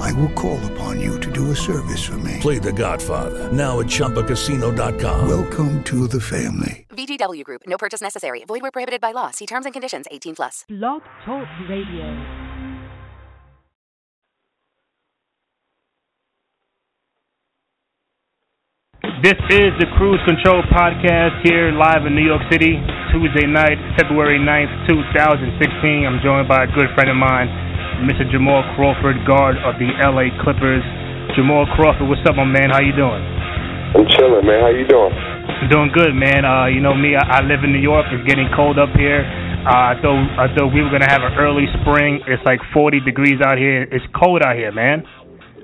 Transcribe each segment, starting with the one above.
I will call upon you to do a service for me. Play The Godfather now at ChumbaCasino.com. Welcome to the family. VGW Group. No purchase necessary. Void where prohibited by law. See terms and conditions. 18 plus. Blog Talk Radio. This is the Cruz Control Podcast here live in New York City, Tuesday night, February 9th, 2016. I'm joined by a good friend of mine, Mr. Jamal Crawford, guard of the LA Clippers. Jamal Crawford, what's up, my man? How you doing? I'm chilling, man. How you doing? I'm doing good, man. Uh, you know me, I, I live in New York. It's getting cold up here. Uh, I thought I thought we were gonna have an early spring. It's like 40 degrees out here. It's cold out here, man.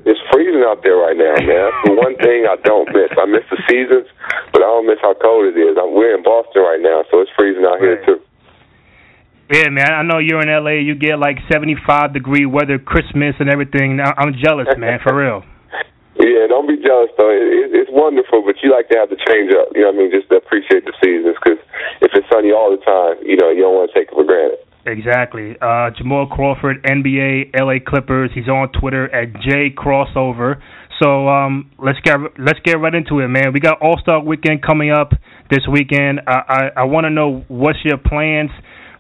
It's freezing out there right now, man. That's the one thing I don't miss. I miss the seasons, but I don't miss how cold it is. I'm, we're in Boston right now, so it's freezing out here too. Yeah, man. I know you're in LA. You get like 75 degree weather, Christmas and everything. I'm jealous, man, for real. Yeah, don't be jealous though. It, it, it's wonderful, but you like to have the change up. You know what I mean? Just to appreciate the seasons, because if it's sunny all the time, you know you don't want to take it for granted. Exactly. Uh, Jamal Crawford, NBA, LA Clippers. He's on Twitter at jcrossover. So um, let's get let's get right into it, man. We got All Star Weekend coming up this weekend. I I, I want to know what's your plans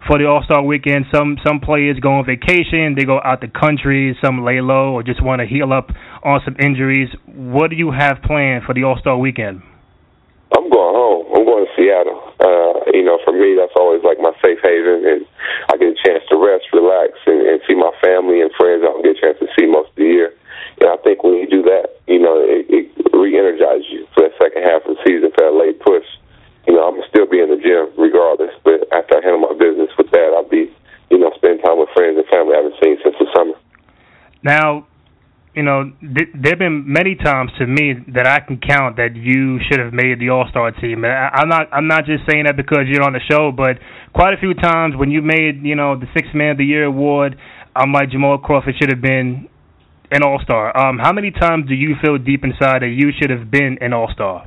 for the All Star Weekend. Some some players go on vacation, they go out the country. Some lay low or just want to heal up on some injuries. What do you have planned for the All Star Weekend? I'm going home. I'm going to Seattle. Uh, you know, for me, that's always like my safe haven, and I get a chance to rest, relax, and, and see my family and friends I don't get a chance to see most of the year. And I think when you do that, you know, it, it re-energizes you for that second half of the season, for that late push. You know, I'm still be in the gym regardless, but after I handle my business with that, I'll be, you know, spending time with friends and family I haven't seen since the summer. Now, you know, th- there have been many times to me that I can count that you should have made the All Star team. I, I'm not, I'm not just saying that because you're on the show, but quite a few times when you made, you know, the Six Man of the Year award, I'm like Jamal Crawford should have been an All Star. Um, how many times do you feel deep inside that you should have been an All Star?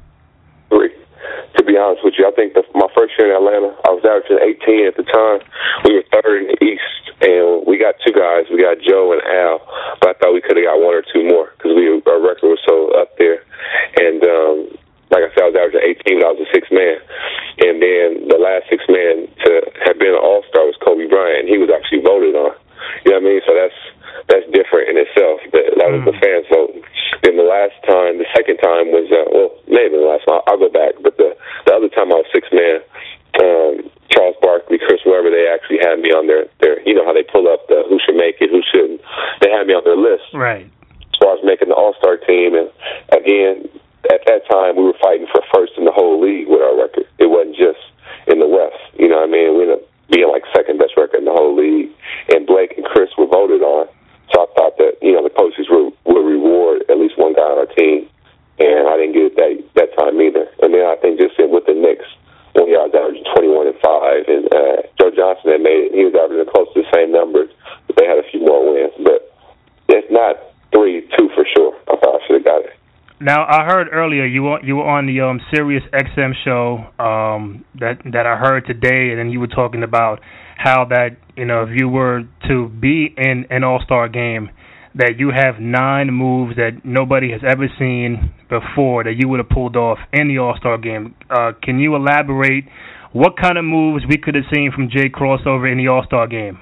To be honest with you, I think the, my first year in Atlanta, I was averaging 18 at the time. We were third in the East, and we got two guys. We got Joe and Al, but I thought we could have got one or two more because we our record was so up there. And um, like I said, I was averaging 18, but I was a six man. And then the last six man to have been an All Star was Kobe Bryant. He was actually voted on. You know what I mean? So that's that's different in itself. That, that was the fans voting. Then the last time, the second time was uh, well, maybe the last time. I'll go back, but the the other time I was six man. Um, Charles Barkley, Chris Webber, they actually had me on their their. You know how they pull up the who should make it, who shouldn't. They had me on their list Right. as far as making the All Star team. And again, at that time, we were fighting for first in the whole league with our record. It wasn't just in the West. You know what I mean? We ended up being like second best record in the whole league. And Blake and Chris were voted on. So I thought that you know the coaches would would reward at least one guy on our team. And I didn't get it that that time either. And then I think just in with the Knicks, when he was averaging 21 and five, and uh, Joe Johnson had made it. He was averaging close to the same numbers, but they had a few more wins. But it's not three, two for sure. I thought I should have got it. Now I heard earlier you were on the um Sirius XM show um that that I heard today and then you were talking about how that you know if you were to be in an All-Star game that you have nine moves that nobody has ever seen before that you would have pulled off in the All-Star game. Uh can you elaborate what kind of moves we could have seen from Jay Crossover in the All-Star game?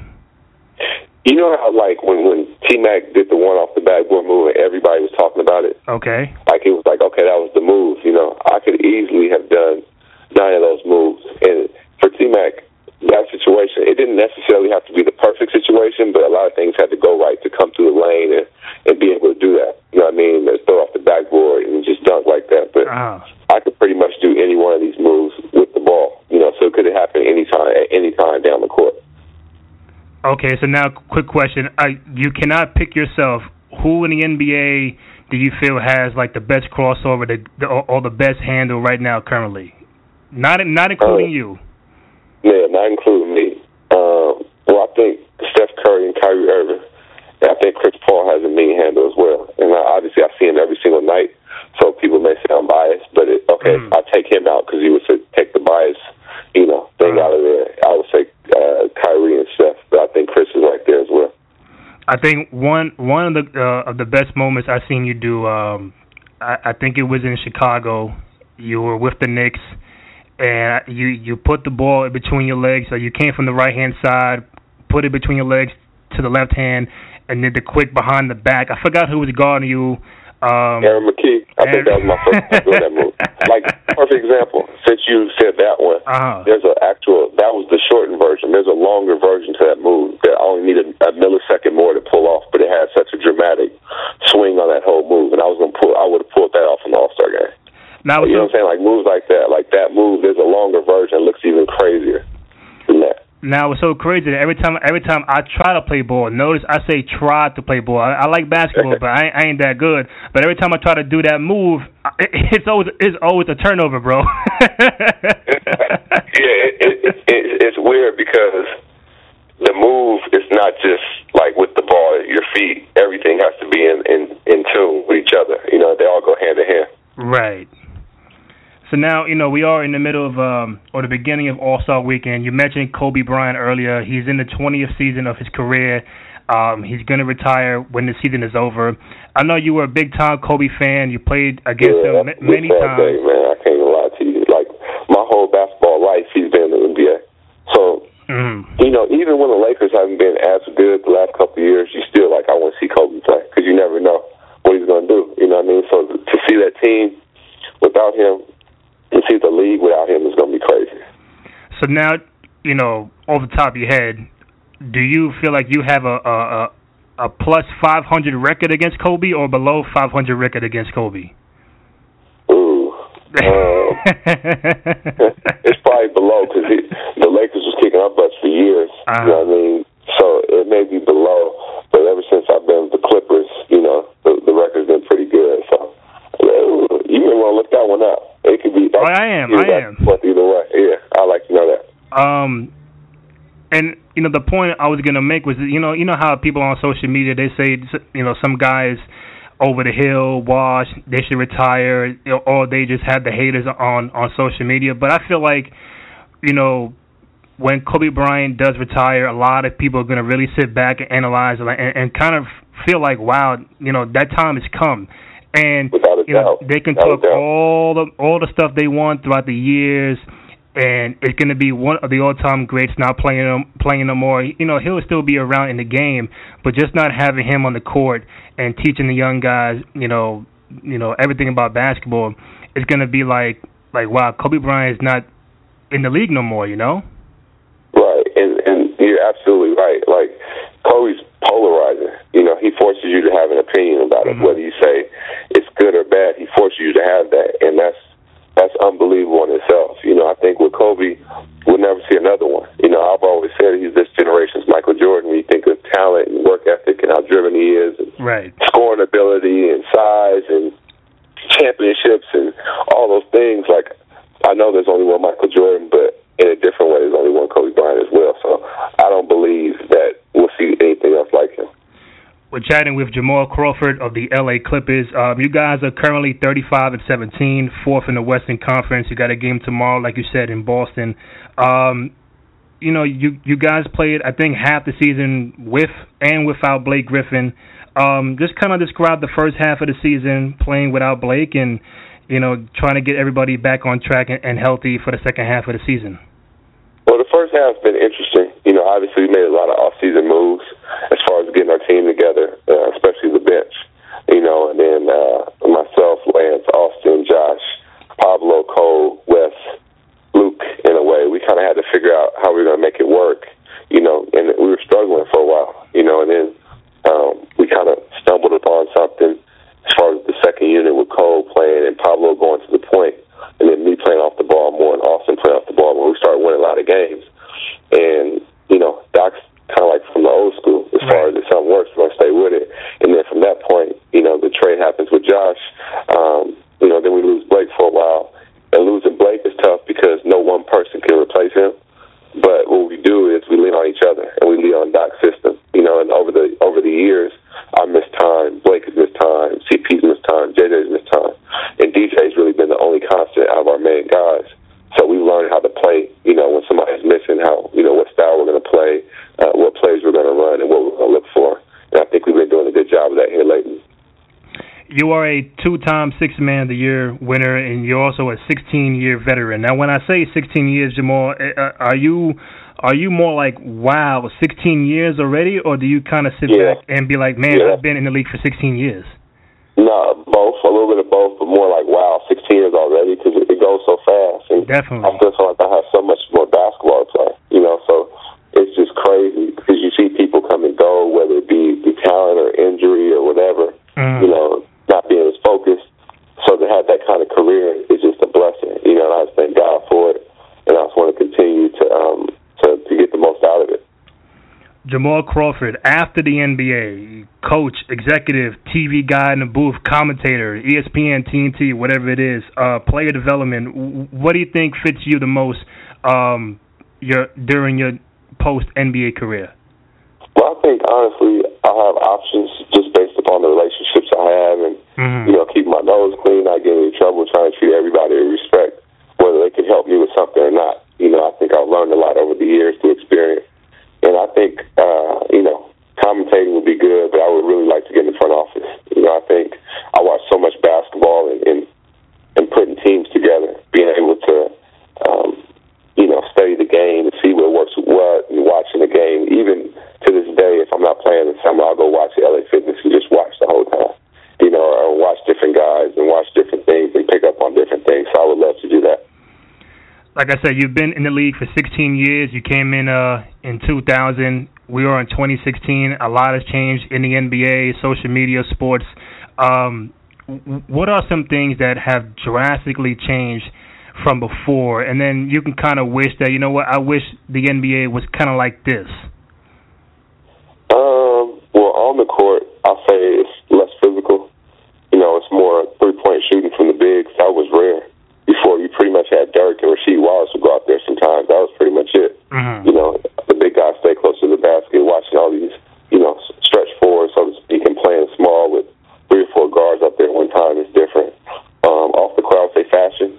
You know how like when when T Mac did the one off the backboard move and everybody was talking about it. Okay. Like it was like okay, that was the move. You know, I could easily have done nine of those moves. And for T Mac, that situation, it didn't necessarily have to be the perfect situation, but a lot of things had to go right to come through the lane and and be able to do that. You know what I mean? Let's throw off the backboard and just dunk like that. But Uh, I could pretty much do any one of these moves with the ball. You know, so it could have happened anytime at any time down the court. Okay, so now quick question. I, you cannot pick yourself. Who in the NBA do you feel has like the best crossover, the, the or, the best handle right now currently? Not not including Uh, you. Yeah, not including me. Um, well, I think Steph Curry and Kyrie Irving. And I think Chris Paul has a mean handle as well. And I, obviously, I see him every single night. So people may say I'm biased, but it, okay, Mm. I take him out because he would take the bias, you know, thing Uh. out of there. I would say uh, Kyrie and Steph, but I think Chris is right there as well. I think one one of the uh, of the best moments I've seen you do. Um, I, I think it was in Chicago. You were with the Knicks, and you you put the ball between your legs. So you came from the right hand side, put it between your legs to the left hand, and did the quick behind the back. I forgot who was guarding you. Um, Aaron McKie, I think that was my first time doing that move. Like perfect example. Since you said that one, Uh-huh. there's an actual that was the shortened version. There's a longer version to that move that I only needed a millisecond more to pull off, but it had such a dramatic swing on that whole move, and I was gonna pull. I would have pulled that off in the All Star game. now, You know what I'm saying? Like moves like that, like that move. There's a longer version. It looks even crazier. Now it's so crazy that every time every time I try to play ball, notice I say try to play ball. I, I like basketball, but I, ain't- I ain't that good. But every time I try to do that move, it, it's always it's always a turnover, bro. yeah, it, it, it, it's weird because the move is not just like with the ball, your feet. Everything has to be in in in tune with each other. You know, they all go hand in hand. Right. So now, you know, we are in the middle of um or the beginning of All Star Weekend. You mentioned Kobe Bryant earlier. He's in the 20th season of his career. Um, he's going to retire when the season is over. I know you were a big time Kobe fan. You played against yeah, him ma- many times. Day, man, I can't even lie to you. Like my whole basketball life, he's been in the NBA. So Mm. you know, even when the Lakers haven't been as good the last couple of years, you still like I want to see Kobe play because you never know what he's going to do. You know what I mean? So to see that team without him and see the league without him is going to be crazy. So now, you know, off the top of your head, do you feel like you have a a, a, a plus 500 record against Kobe or below 500 record against Kobe? Ooh. Um, it's probably below because the Lakers was kicking our butts for years. Uh-huh. You know what I mean? So it may be below, but ever since I've been with the Clippers, you know, the, the record's been pretty good. So you may want to look that one up. It could be. Oh, I am, I am. Either way, yeah, I like to know that. Um, and you know the point I was gonna make was you know you know how people on social media they say you know some guys over the hill, wash, they should retire, or they just have the haters on on social media. But I feel like you know when Kobe Bryant does retire, a lot of people are gonna really sit back and analyze and, and kind of feel like wow, you know that time has come. And you know they can Without talk all the all the stuff they want throughout the years, and it's going to be one of the all-time greats not playing him playing no more. You know he'll still be around in the game, but just not having him on the court and teaching the young guys, you know, you know everything about basketball, is going to be like like wow, Kobe Bryant is not in the league no more. You know. Right, and and you're absolutely right. Like Kobe's polarizing. You know, he forces you to have an opinion about it, Mhm. whether you say it's good or bad. He forces you to have that, and that's that's unbelievable in itself. You know, I think with Kobe, we'll never see another one. You know, I've always said he's this generation's Michael Jordan. When you think of talent and work ethic and how driven he is, and Right. scoring ability and size and championships and all those things. Like I know there's only one Michael Jordan, but in a different way, there's only one Kobe Bryant as well. So I don't believe that we'll see anything else like him. We're chatting with Jamal Crawford of the LA Clippers. Um, you guys are currently 35 and 17, fourth in the Western Conference. You got a game tomorrow, like you said, in Boston. Um, you know, you you guys played, I think, half the season with and without Blake Griffin. Um, just kind of describe the first half of the season playing without Blake and you know trying to get everybody back on track and, and healthy for the second half of the season. Well, the first half's been interesting. You know, obviously we made a lot of off-season moves as far as getting our team together, uh, especially the bench. You know, and then uh, myself, Lance, Austin, Josh, Pablo, Cole, Wes, Luke. In a way, we kind of had to figure out how we were going to make it work. You know, and we were struggling for a while. You know, and then um, we kind of stumbled upon something as far as the second unit with Cole playing and Pablo going to the point, and then me playing off the ball more and Austin playing off the ball more. We started winning a lot of games, and you know, Doc's kind of like from the old school as far as if something works, we're gonna stay with it. And then from that point, you know, the trade happens with Josh. Um, you know, then we lose Blake for a while. And losing Blake is tough because learning how to play. You know, when somebody's missing, how you know what style we're going to play, uh, what plays we're going to run, and what we're going to look for. And I think we've been doing a good job of that here lately. You are a two-time Six Man of the Year winner, and you're also a 16-year veteran. Now, when I say 16 years, Jamal, uh, are you are you more like, wow, 16 years already, or do you kind of sit Yeah. back and be like, man, Yeah. I've been in the league for 16 years? No, both. A little bit of both, but more like wow, 16 years already because it, it goes so fast. And Definitely. I still feel like I have so much Jamal Crawford, after the NBA, coach, executive, TV guy in the booth, commentator, ESPN, TNT, whatever it is, uh, player development. What do you think fits you the most um, your during your post NBA career? Well, I think honestly, I have options just based upon the relationships I have, and Mhm. you know, keep my nose clean, not getting in trouble, trying to treat everybody with respect, whether they can help me with something or not. You know, I think I've learned a lot over the years through experience, and I think commentating would be good, but I would really like to get in the front office. You know, I think I watch so much basketball and and, and putting teams together, being able to. Um, you know, study the game and see what works with what and watching the game. Even to this day, if I'm not playing in summer, I'll go watch LA Fitness and just watch the whole time. You know, or watch different guys and watch different things and pick up on different things. So I would love to do that. Like I said, you've been in the league for 16 years. You came in uh, in 2000. We are in 2016. A lot has changed in the NBA, social media, sports. Um, what are some things that have drastically changed from before? And then you can kind of wish that, you know what, I wish the NBA was kind of like this. Um, well, on the court, I'll say it's less physical. You know, it's more three point shooting from the bigs. That was rare. Before you pretty much had Dirk and Rasheed Wallace would go out there sometimes. That was pretty much it. Mm-hmm. You know, the big guys stay close to the basket, watching all these, you know, s- stretch forwards, so to speak, and playing small with three or four guards up there at one time is different. Um, off the court, I'll say fashion.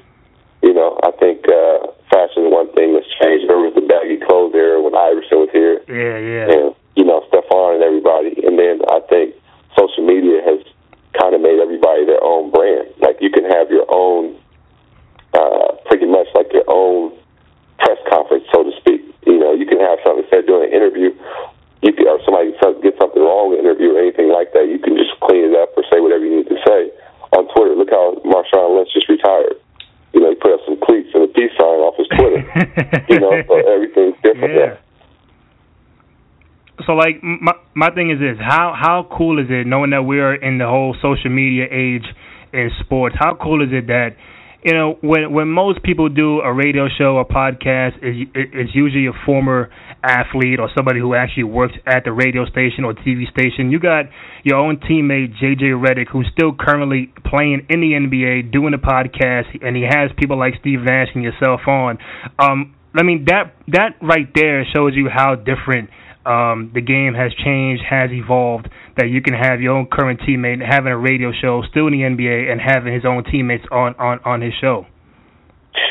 You know, I think uh, fashion is one thing that's changed. Remember the baggy clothes era when Iverson was here? Yeah, yeah. and you know Stephon and everybody. And then I think social media has kind of made everybody their own brand. Like you can have your own, uh, pretty much like your own press conference, so to speak. You know, you can have something instead of doing an interview. You can, or somebody gets something wrong with an interview or anything like that. You can just clean it up or say whatever you need to say on Twitter. Look how Marshawn Lynch just retired. You know, he put up some cleats and a peace sign off his Twitter. you know, so everything's different Yeah. there. So like m- my thing is this: how how cool is it knowing that we're in the whole social media age in sports? How cool is it that you know when when most people do a radio show or podcast, is it's usually a former athlete or somebody who actually worked at the radio station or TV station. You got your own teammate JJ Redick, who's still currently playing in the NBA, doing a podcast, and he has people like Steve Nash and yourself on. Um, I mean that that right there shows you how different um, the game has changed, has evolved. That you can have your own current teammate having a radio show, still in the NBA, and having his own teammates on on on his show.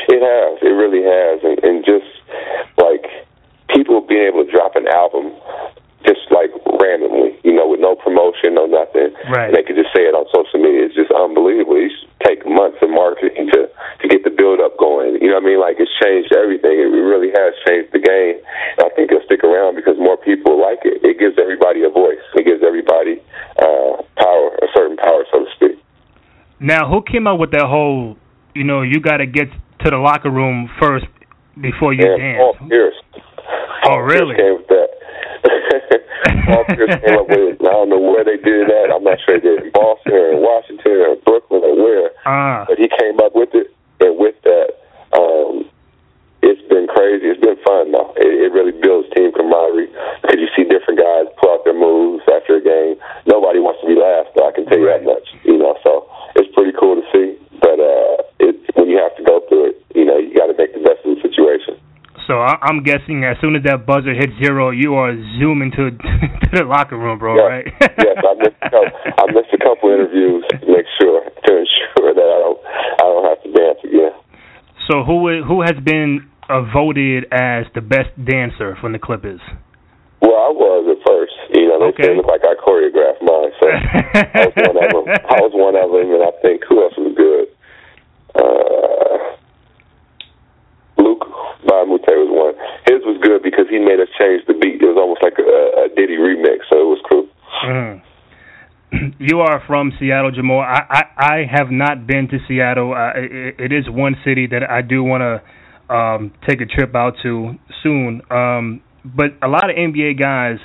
It has. It really has. And, and just like people being able to drop an album just like randomly, you know, with no promotion, no nothing. Right. And they could just say it on social media. It's just unbelievable. It used to take months of marketing to to get the build up going. You know what I mean? Like it's changed everything. It really has changed the game. And I think it'll stick around because more people like it. It gives everybody a voice. It gives everybody uh power, a certain power, so to speak. Now, who came up with that whole, you know, you got to get to the locker room first before you Yeah, Paul dance? Pierce. Oh, Paul Pierce really? came with that. Paul Pierce came up with it. I don't know where they did that. I'm not sure they did it in Boston or in Washington or Brooklyn or where. Ah, But he came up with it, and with that, um, it's been crazy. It's been fun though. It, it really builds team camaraderie because you I'm guessing as soon as that buzzer hits zero, you are zooming to to the locker room, bro. yes, Right? yes, I missed a couple, I missed a couple interviews to make sure to ensure that I don't I don't have to dance again. So who who has been uh, voted as the best dancer from the Clippers? Well, I was at first. You know, they Okay. okay. look like I choreographed mine. So I was one of them. I was one of them, and I think who else was good? Uh, Luke Bamute was one. His was good because he made us change the beat. It was almost like a, a Diddy remix, so it was cool. Mhm. You are from Seattle, Jamal. I, I, I have not been to Seattle. Uh, it, it is one city that I do want to um, take a trip out to soon. Um, but a lot of NBA guys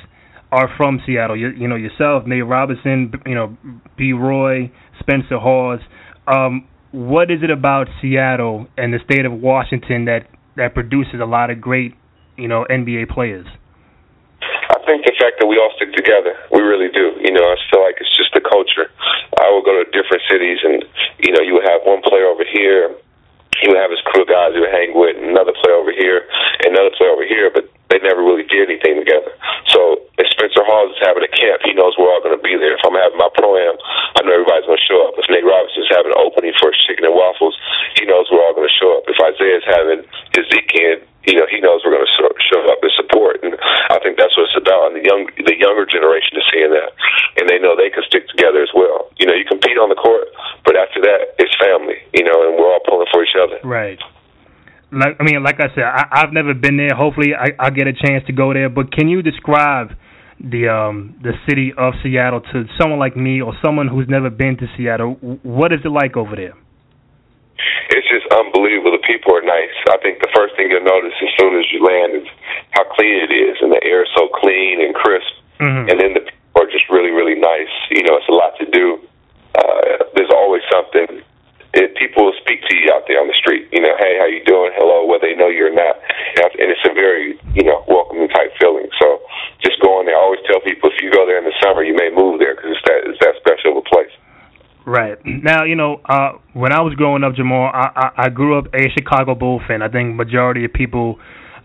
are from Seattle. You, you know yourself, Nate Robinson, you know B. Roy, Spencer Hawes. Um, what is it about Seattle and the state of Washington that that produces a lot of great, you know, NBA players? I think the fact that we all stick together, we really do. You know, I feel like it's just the culture. I would go to different cities, and you know, you would have one player over here, he would have his crew of guys he would hang with, another player over here, another player over here, but they never really did anything together. So if Spencer Hawes is having a camp, he knows we're all going to be there. If I'm having my pro am, I know everybody's going to show up. If Nate Robinson's having an opening for chicken and waffles, he knows we're all going to show up. If Isaiah's having his weekend, you know, he knows we're going to show, up and support. And I think that's what it's about. And the young, the younger generation is seeing that, and they know they can stick together as well. You know, you compete on the court, but after that, it's family. You know, and we're all pulling for each other. Right. Like I mean, like I said, I, I've never been there. Hopefully, I, I'll get a chance to go there. But can you describe the um the city of Seattle to someone like me or someone who's never been to Seattle? What is it like over there? It's just unbelievable. The people are nice. I think the first thing you'll notice as soon as you land is how clean it is, and the air is so clean and crisp. Mhm. And then the people are just really, really nice. You know, it's a lot to do. Uh, there's always something. It, people will speak to you out there on the street. You know, hey, how you doing? Hello, whether they know you or not. And it's- a very, you know, welcoming type feeling. So just going there. I always tell people if you go there in the summer, you may move there because it's that it's that special of a place. Right now, you know, uh, when I was growing up, Jamal, I, I, I grew up a Chicago Bull fan. I think majority of people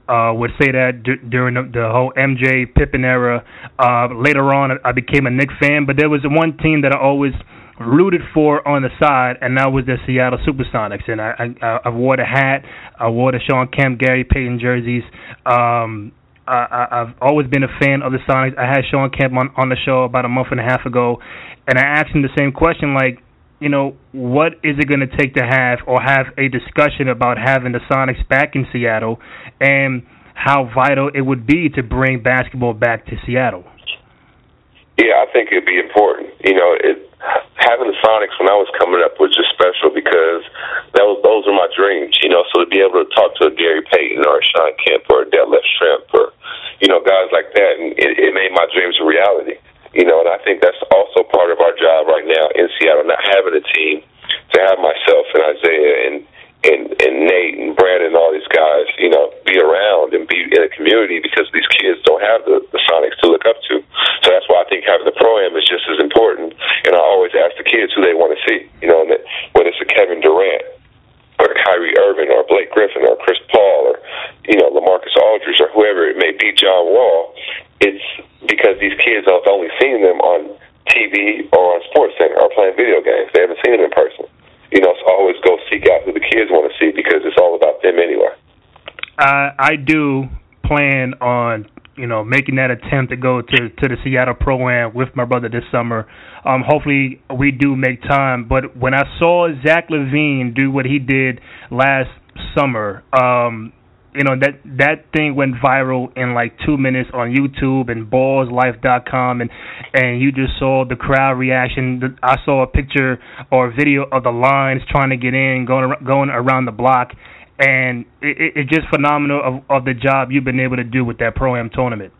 uh, would say that d- during the, the whole MJ Pippen era. Uh, later on, I became a Knicks fan, but there was one team that I always rooted for on the side, and that was the Seattle SuperSonics. And I, I, I wore the hat, I wore the Sean Kemp, Gary Payton jerseys. Um, I, I've always been a fan of the Sonics. I had Sean Kemp on, on the show about a month and a half ago, and I asked him the same question, like, you know, what is it going to take to have or have a discussion about having the Sonics back in Seattle, and how vital it would be to bring basketball back to Seattle? Yeah, I think it'd be important. You know, it having the Sonics when I was coming up was just special because that was those were my dreams. You know, so to be able to talk to a Gary Payton or a Sean Kemp or a Detlef Schrempf or you know guys like that, and it, it made my dreams a reality. You know, and I think that's also part of our job right now in Seattle, not having a team to have myself and Isaiah and and and Nate and Brandon and all these guys, you know, be around and be in a community because these kids don't have the, the Sonics to look up to. So that's why I think having the pro am is just as important. And I always ask the kids who they want to see. You know, and that, whether it's a Kevin Durant or Kyrie Irving or Blake Griffin or Chris Paul or you know LaMarcus Aldridge or whoever it may be, John Wall. It's because these kids have only seen them on TV or on Sports Center or playing video games. They haven't seen them in person. You know, always go seek out who the kids want to see because it's all about them anyway. I I do plan on you know making that attempt to go to to the Seattle Pro Am with my brother this summer. Um, hopefully we do make time. But when I saw Zach LaVine do what he did last summer, um, you know that that thing went viral in like two minutes on YouTube and Ballislife.com, and and you just saw the crowd reaction. I saw a picture or video of the lines trying to get in, going going around the block, and it, it's just phenomenal of, of the job you've been able to do with that pro am tournament.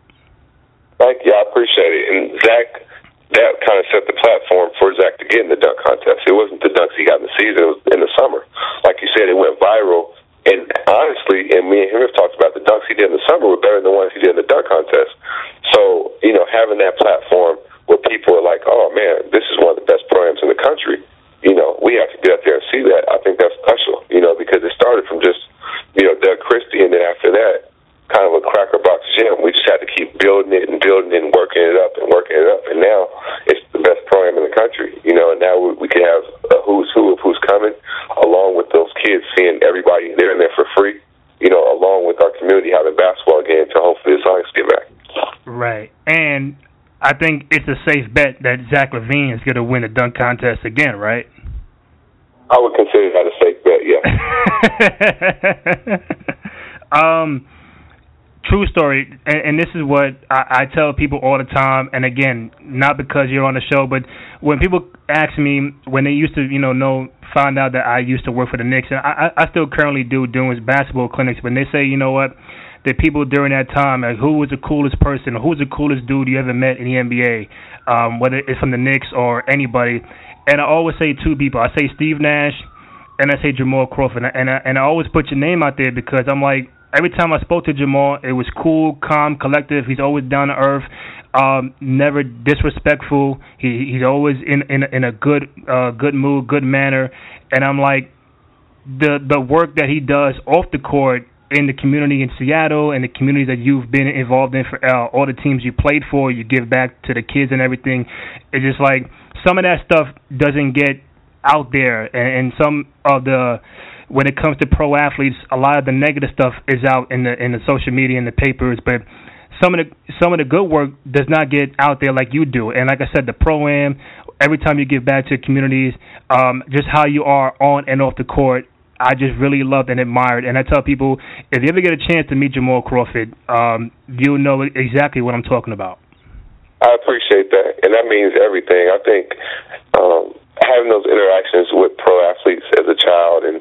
Thank you. I appreciate it. And Zach, that kind of set the platform for Zach to get in the dunk contest. It wasn't the dunks he got in the season; it was in the summer. Like you said, it went viral. And honestly, and me and him have talked about the dunks he did in the summer were better than the ones he did in the dunk contest. So you know, having that platform where people are like, "Oh man, this is one of the best programs in the country," you know, we have to get up there and see that. I think that's special. You know, because it started from just you know Doug Christie, and then after that, kind of a cracker box gym. We just had to keep building it and building it and working it up and working it up. And now it's the best program in the country, you know. And now we, we can have a who's who of who's coming, along with those kids seeing everybody there in with our community having basketball again to hopefully the Sonics get back. Right, and I think it's a safe bet that Zach LaVine is going to win the dunk contest again, right? I would consider that a safe bet, yeah. um, true story, and, and this is what I, I tell people all the time. And again, not because you're on the show, but when people ask me when they used to, you know, know find out that I used to work for the Knicks, and I, I still currently do doing basketball clinics. When they say, you know what, the people during that time, like who was the coolest person, or who's the coolest dude you ever met in the NBA, um, whether it's from the Knicks or anybody, and I always say two people. I say Steve Nash, and I say Jamal Crawford, and I, and I always put your name out there because I'm like every time I spoke to Jamal, it was cool, calm, collective. He's always down to earth, um, never disrespectful. He he's always in in in a good uh, good mood, good manner, and I'm like the the work that he does off the court in the community in Seattle and the communities that you've been involved in for uh, all the teams you played for, you give back to the kids and everything. It's just like some of that stuff doesn't get out there, and, and some of the when it comes to pro athletes, a lot of the negative stuff is out in the in the social media and the papers, but some of the some of the good work does not get out there like you do. And like I said, the pro am, every time you give back to communities, um, just how you are on and off the court, I just really loved and admired. And I tell people, if you ever get a chance to meet Jamal Crawford, um, you'll know exactly what I'm talking about. I appreciate that, and that means everything. I think um, having those interactions with pro athletes as a child and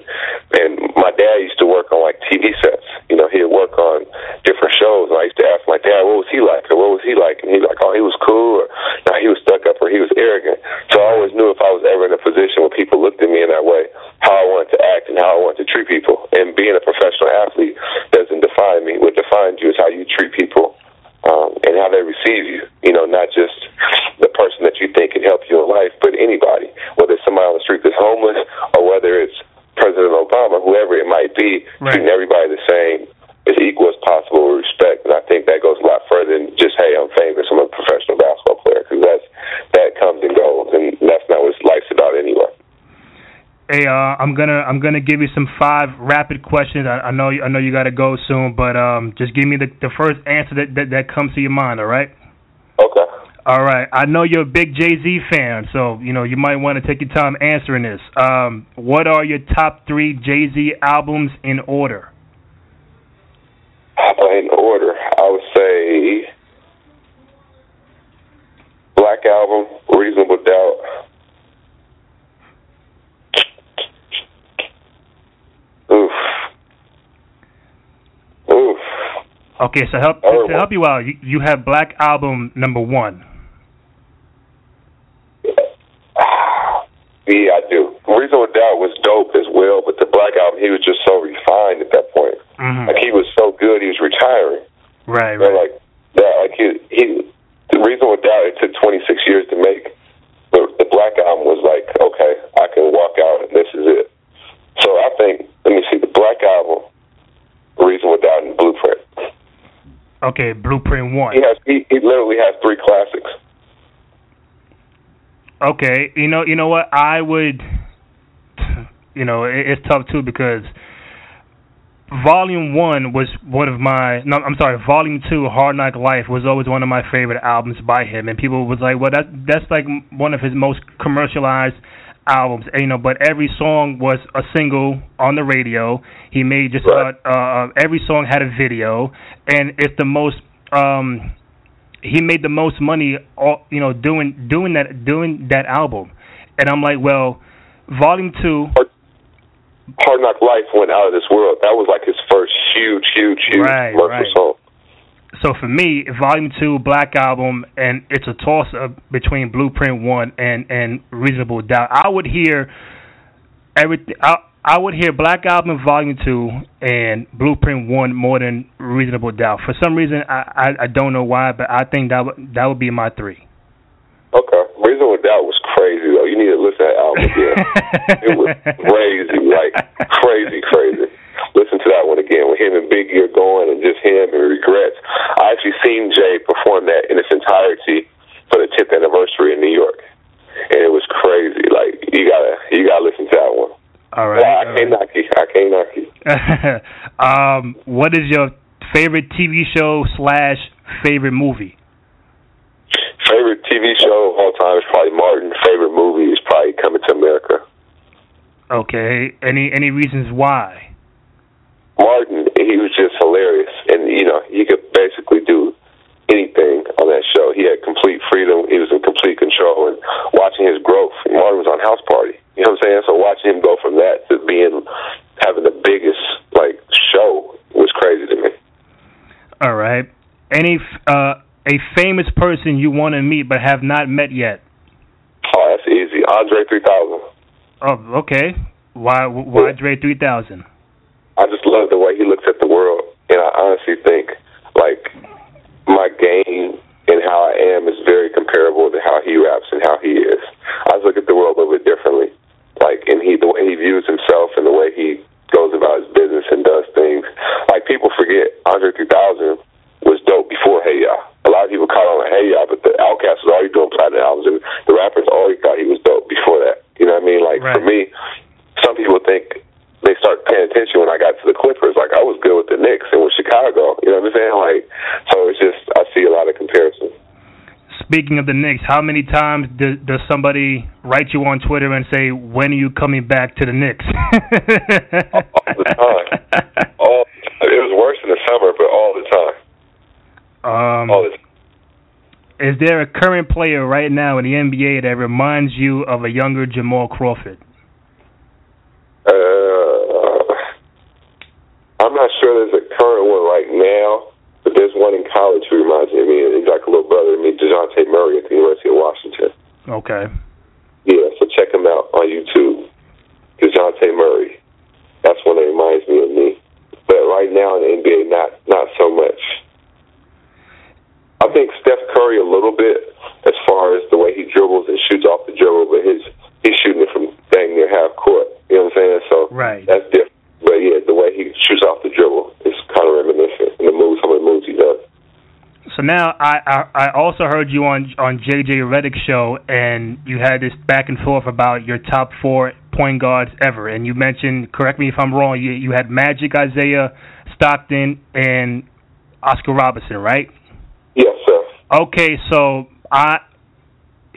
and my dad used to work on like TV sets. You know, he'd work on different shows and I used to ask my dad, What was he like? or what was he like? And he'd like, Oh, he was cool or no, he was stuck up or he was arrogant. So I always knew if I was ever in a position where people looked at me in that way, how I wanted to act and how I wanted to treat people. And being a professional athlete doesn't define me. What defines you is how you treat people um, and how they receive you. You know, not just the person that you think can help you in life, but anybody, whether it's somebody on the street that's homeless or whether it's President Obama, whoever it might be, right. treating everybody the same as equal as possible with respect. And I think that goes a lot further than just, hey, I'm famous, I'm a professional basketball player, because that's that comes and goes, and that's not what life's about anyway. Hey, uh, I'm gonna I'm gonna give you some five rapid questions. I, I know I know you got to go soon, but um, just give me the the first answer that, that that comes to your mind. All right. Okay. All right. I know you're a big Jay Z fan, so you know you might want to take your time answering this. Um, what are your top three Jay Z albums in order? In order, I would say Black Album, Reasonable Doubt. Okay, so help to help you out, you, you have Black Album number one. Yeah, I do. Reasonable Doubt was dope as well, but the Black Album, he was just so refined at that point. Mm-hmm. Like he was so good, he was retiring. Right, right. Like that, like he, he, the Reasonable Doubt, it took 26 years to make. But the Black Album was like, okay, I can walk out and this is it. So I think, let me see, the Black Album, Reasonable Doubt, and Blueprint. Okay, Blueprint one. He has, he, he literally has three classics. Okay, you know, you know what? I would, you know, it, it's tough too because Volume One was one of my. No, I'm sorry. Volume Two, Hard Knock Life, was always one of my favorite albums by him, and people was like, "Well, that that's like one of his most commercialized albums." And, you know, but every song was a single on the radio. He made just right. about uh, every song had a video, and it's the most um he made the most money, all, you know, doing doing that doing that album, and I'm like, well, Volume Two. Hard Knock Life went out of this world. That was like his first huge, huge, huge right, commercial right. song. So for me, Volume Two, Black Album, and it's a toss up between Blueprint One and and Reasonable Doubt. I would hear everything. I, I would hear Black Album Volume Two and Blueprint One more than Reasonable Doubt. For some reason, I, I I don't know why, but I think that would that would be my three. Okay, Reasonable Doubt was crazy though. You need to listen to that album again. it was crazy, like crazy, crazy. Listen to that one again with him and Biggie going, and just him and regrets. I actually seen Jay perform that in its entirety for the 10th anniversary in New York, and it was crazy. Like you gotta you gotta listen to that one. All right. Yeah, I all can't right. knock you. I can't knock you. um, what is your favorite TV show slash favorite movie? Favorite TV show of all time is probably Martin. Favorite movie is probably Coming to America. Okay. Any any reasons why? Martin, he was just hilarious, and you know he could basically do anything on that show. He had complete freedom. He was in complete control, and watching his growth. Martin was on House Party. You know what I'm saying? So watching him go from that to being having the biggest like show was crazy to me. All right. Any uh, a famous person you want to meet but have not met yet? Oh, that's easy. Andre 3000. Oh, okay. Why why Dre 3000? Love the way he looks at the world, and I honestly think like my game and how I am is very comparable to how he raps and how he is. I just look at the world a little bit differently, like and he the way he views himself and the way he goes about his business and does things. Like people forget Andre 3000 was dope before Hey Ya. A lot of people caught on Hey Ya, but the Outkast was already doing platinum albums, and the rappers already thought he was dope before that. You know what I mean? Like right. for me, some people think paying attention when I got to the Clippers. Like I was good with the Knicks and with Chicago. You know what I'm saying? Like so, it's just I see a lot of comparisons. Speaking of the Knicks, how many times does, does somebody write you on Twitter and say, "When are you coming back to the Knicks"? all the time. All it was worse in the summer, but all the time. Um, all the time. Is there a current player right now in the NBA that reminds you of a younger Jamal Crawford? Uh, I'm not sure there's a current one right now, but there's one in college who reminds me of me. He's like a little brother to me, Dejounte Murray at the University of Washington. Okay. Yeah, so check him out on YouTube. Dejounte Murray. That's one that reminds me of me. But right now in the NBA, not not so much. I think Steph Curry a little bit as far as the way he dribbles and shoots off the dribble, but his he's shooting it from dang near half court. You know what I'm saying? So right. that's different. But yeah, the way he shoots off the dribble is kind of reminiscent in the moves, some of the moves he does. So now I, I I also heard you on on JJ Redick's show, and you had this back and forth about your top four point guards ever, and you mentioned, correct me if I'm wrong, you you had Magic, Isiah, Stockton, and Oscar Robertson, right? Yes, sir. Okay, so I,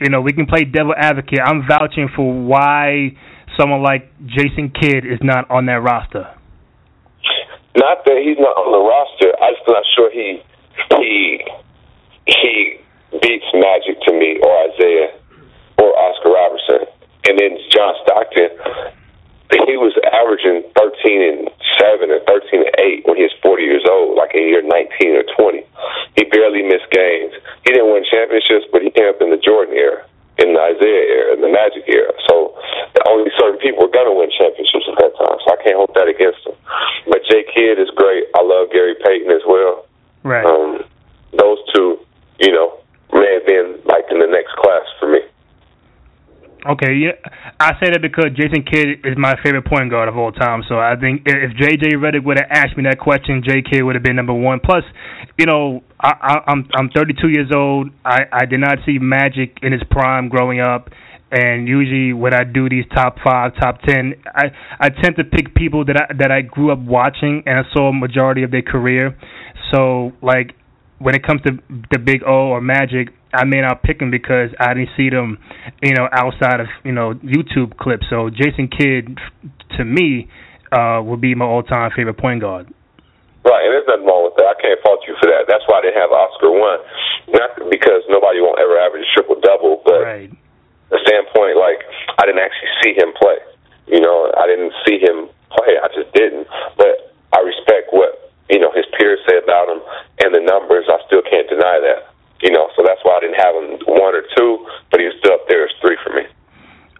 you know, we can play devil advocate. I'm vouching for why someone like Jason Kidd is not on that roster. Not that he's not on the roster. I'm just not sure he he he beats Magic to me or Isiah or Oscar Robertson. And then John Stockton, he was averaging 13 and 7 and 13 and 8 when he was 40 years old, like in year 19 or 20. He barely missed games. He didn't win championships, but he came up in the Jordan era, in the Isiah era, in the Magic era. So only certain people were going to win championships at that time. So I can't hold that against him. But Jay Kidd is great. I love Gary Payton as well. Right. Um, those two, you know, may have been like in the next class for me. Okay, yeah, I say that because Jason Kidd is my favorite point guard of all time. So I think if JJ Redick would have asked me that question, J Kidd would have been number one. Plus, you know, I, I, I'm I'm 32 years old. I I did not see Magic in his prime growing up, and usually when I do these top five, top ten, I I tend to pick people that I that I grew up watching and I saw a majority of their career. So like when it comes to the Big O or Magic, I may not pick them because I didn't see them, you know, outside of you know YouTube clips. So Jason Kidd, to me, uh, would be my all-time favorite point guard. Right, and there's nothing wrong with that. I can't fault you for that. That's why I didn't have Oscar one, not because nobody won't ever average a triple double, but right. the standpoint like I didn't actually see him play. You know, I didn't see him play. I just didn't. But I respect what you know his peers say about him and the numbers. I still can't deny that. You know, so that's why I didn't have him one or two, but he's still up there as three for me.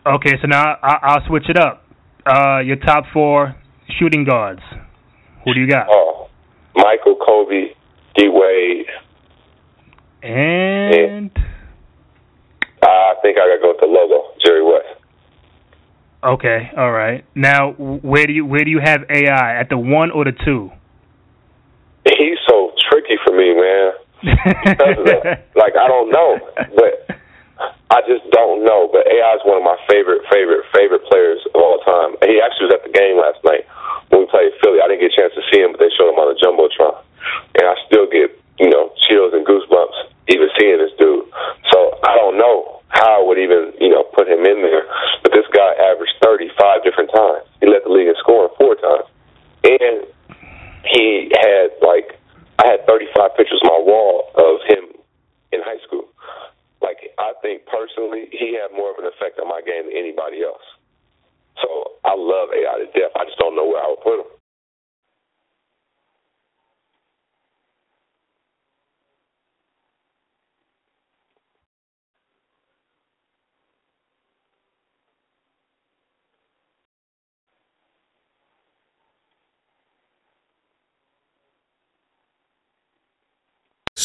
Okay, so now I, I'll switch it up. Uh, your top four shooting guards. Who do you got? Oh, Michael, Kobe, D Wade, and I think I gotta go with the logo, Jerry West. Okay, all right. Now, where do you where do you have AI at the one or the two? He's so tricky for me, man. because of that. Like I don't know, but I just don't know. But AI is one of my favorite, favorite, favorite players of all time. He actually was at the game last night when we played Philly. I didn't get a chance to see him, but they showed him on the jumbotron, and I still get you know chills and goosebumps even seeing this dude. So I don't know how I would even you know put him in there. But this guy averaged 35 different times. He led the league in scoring four times, and he had like I had 35 pictures on my wall of him in high school. Like I think personally, he had more of an effect on my game than anybody else. So I love AI to death. I just don't know where I would put him.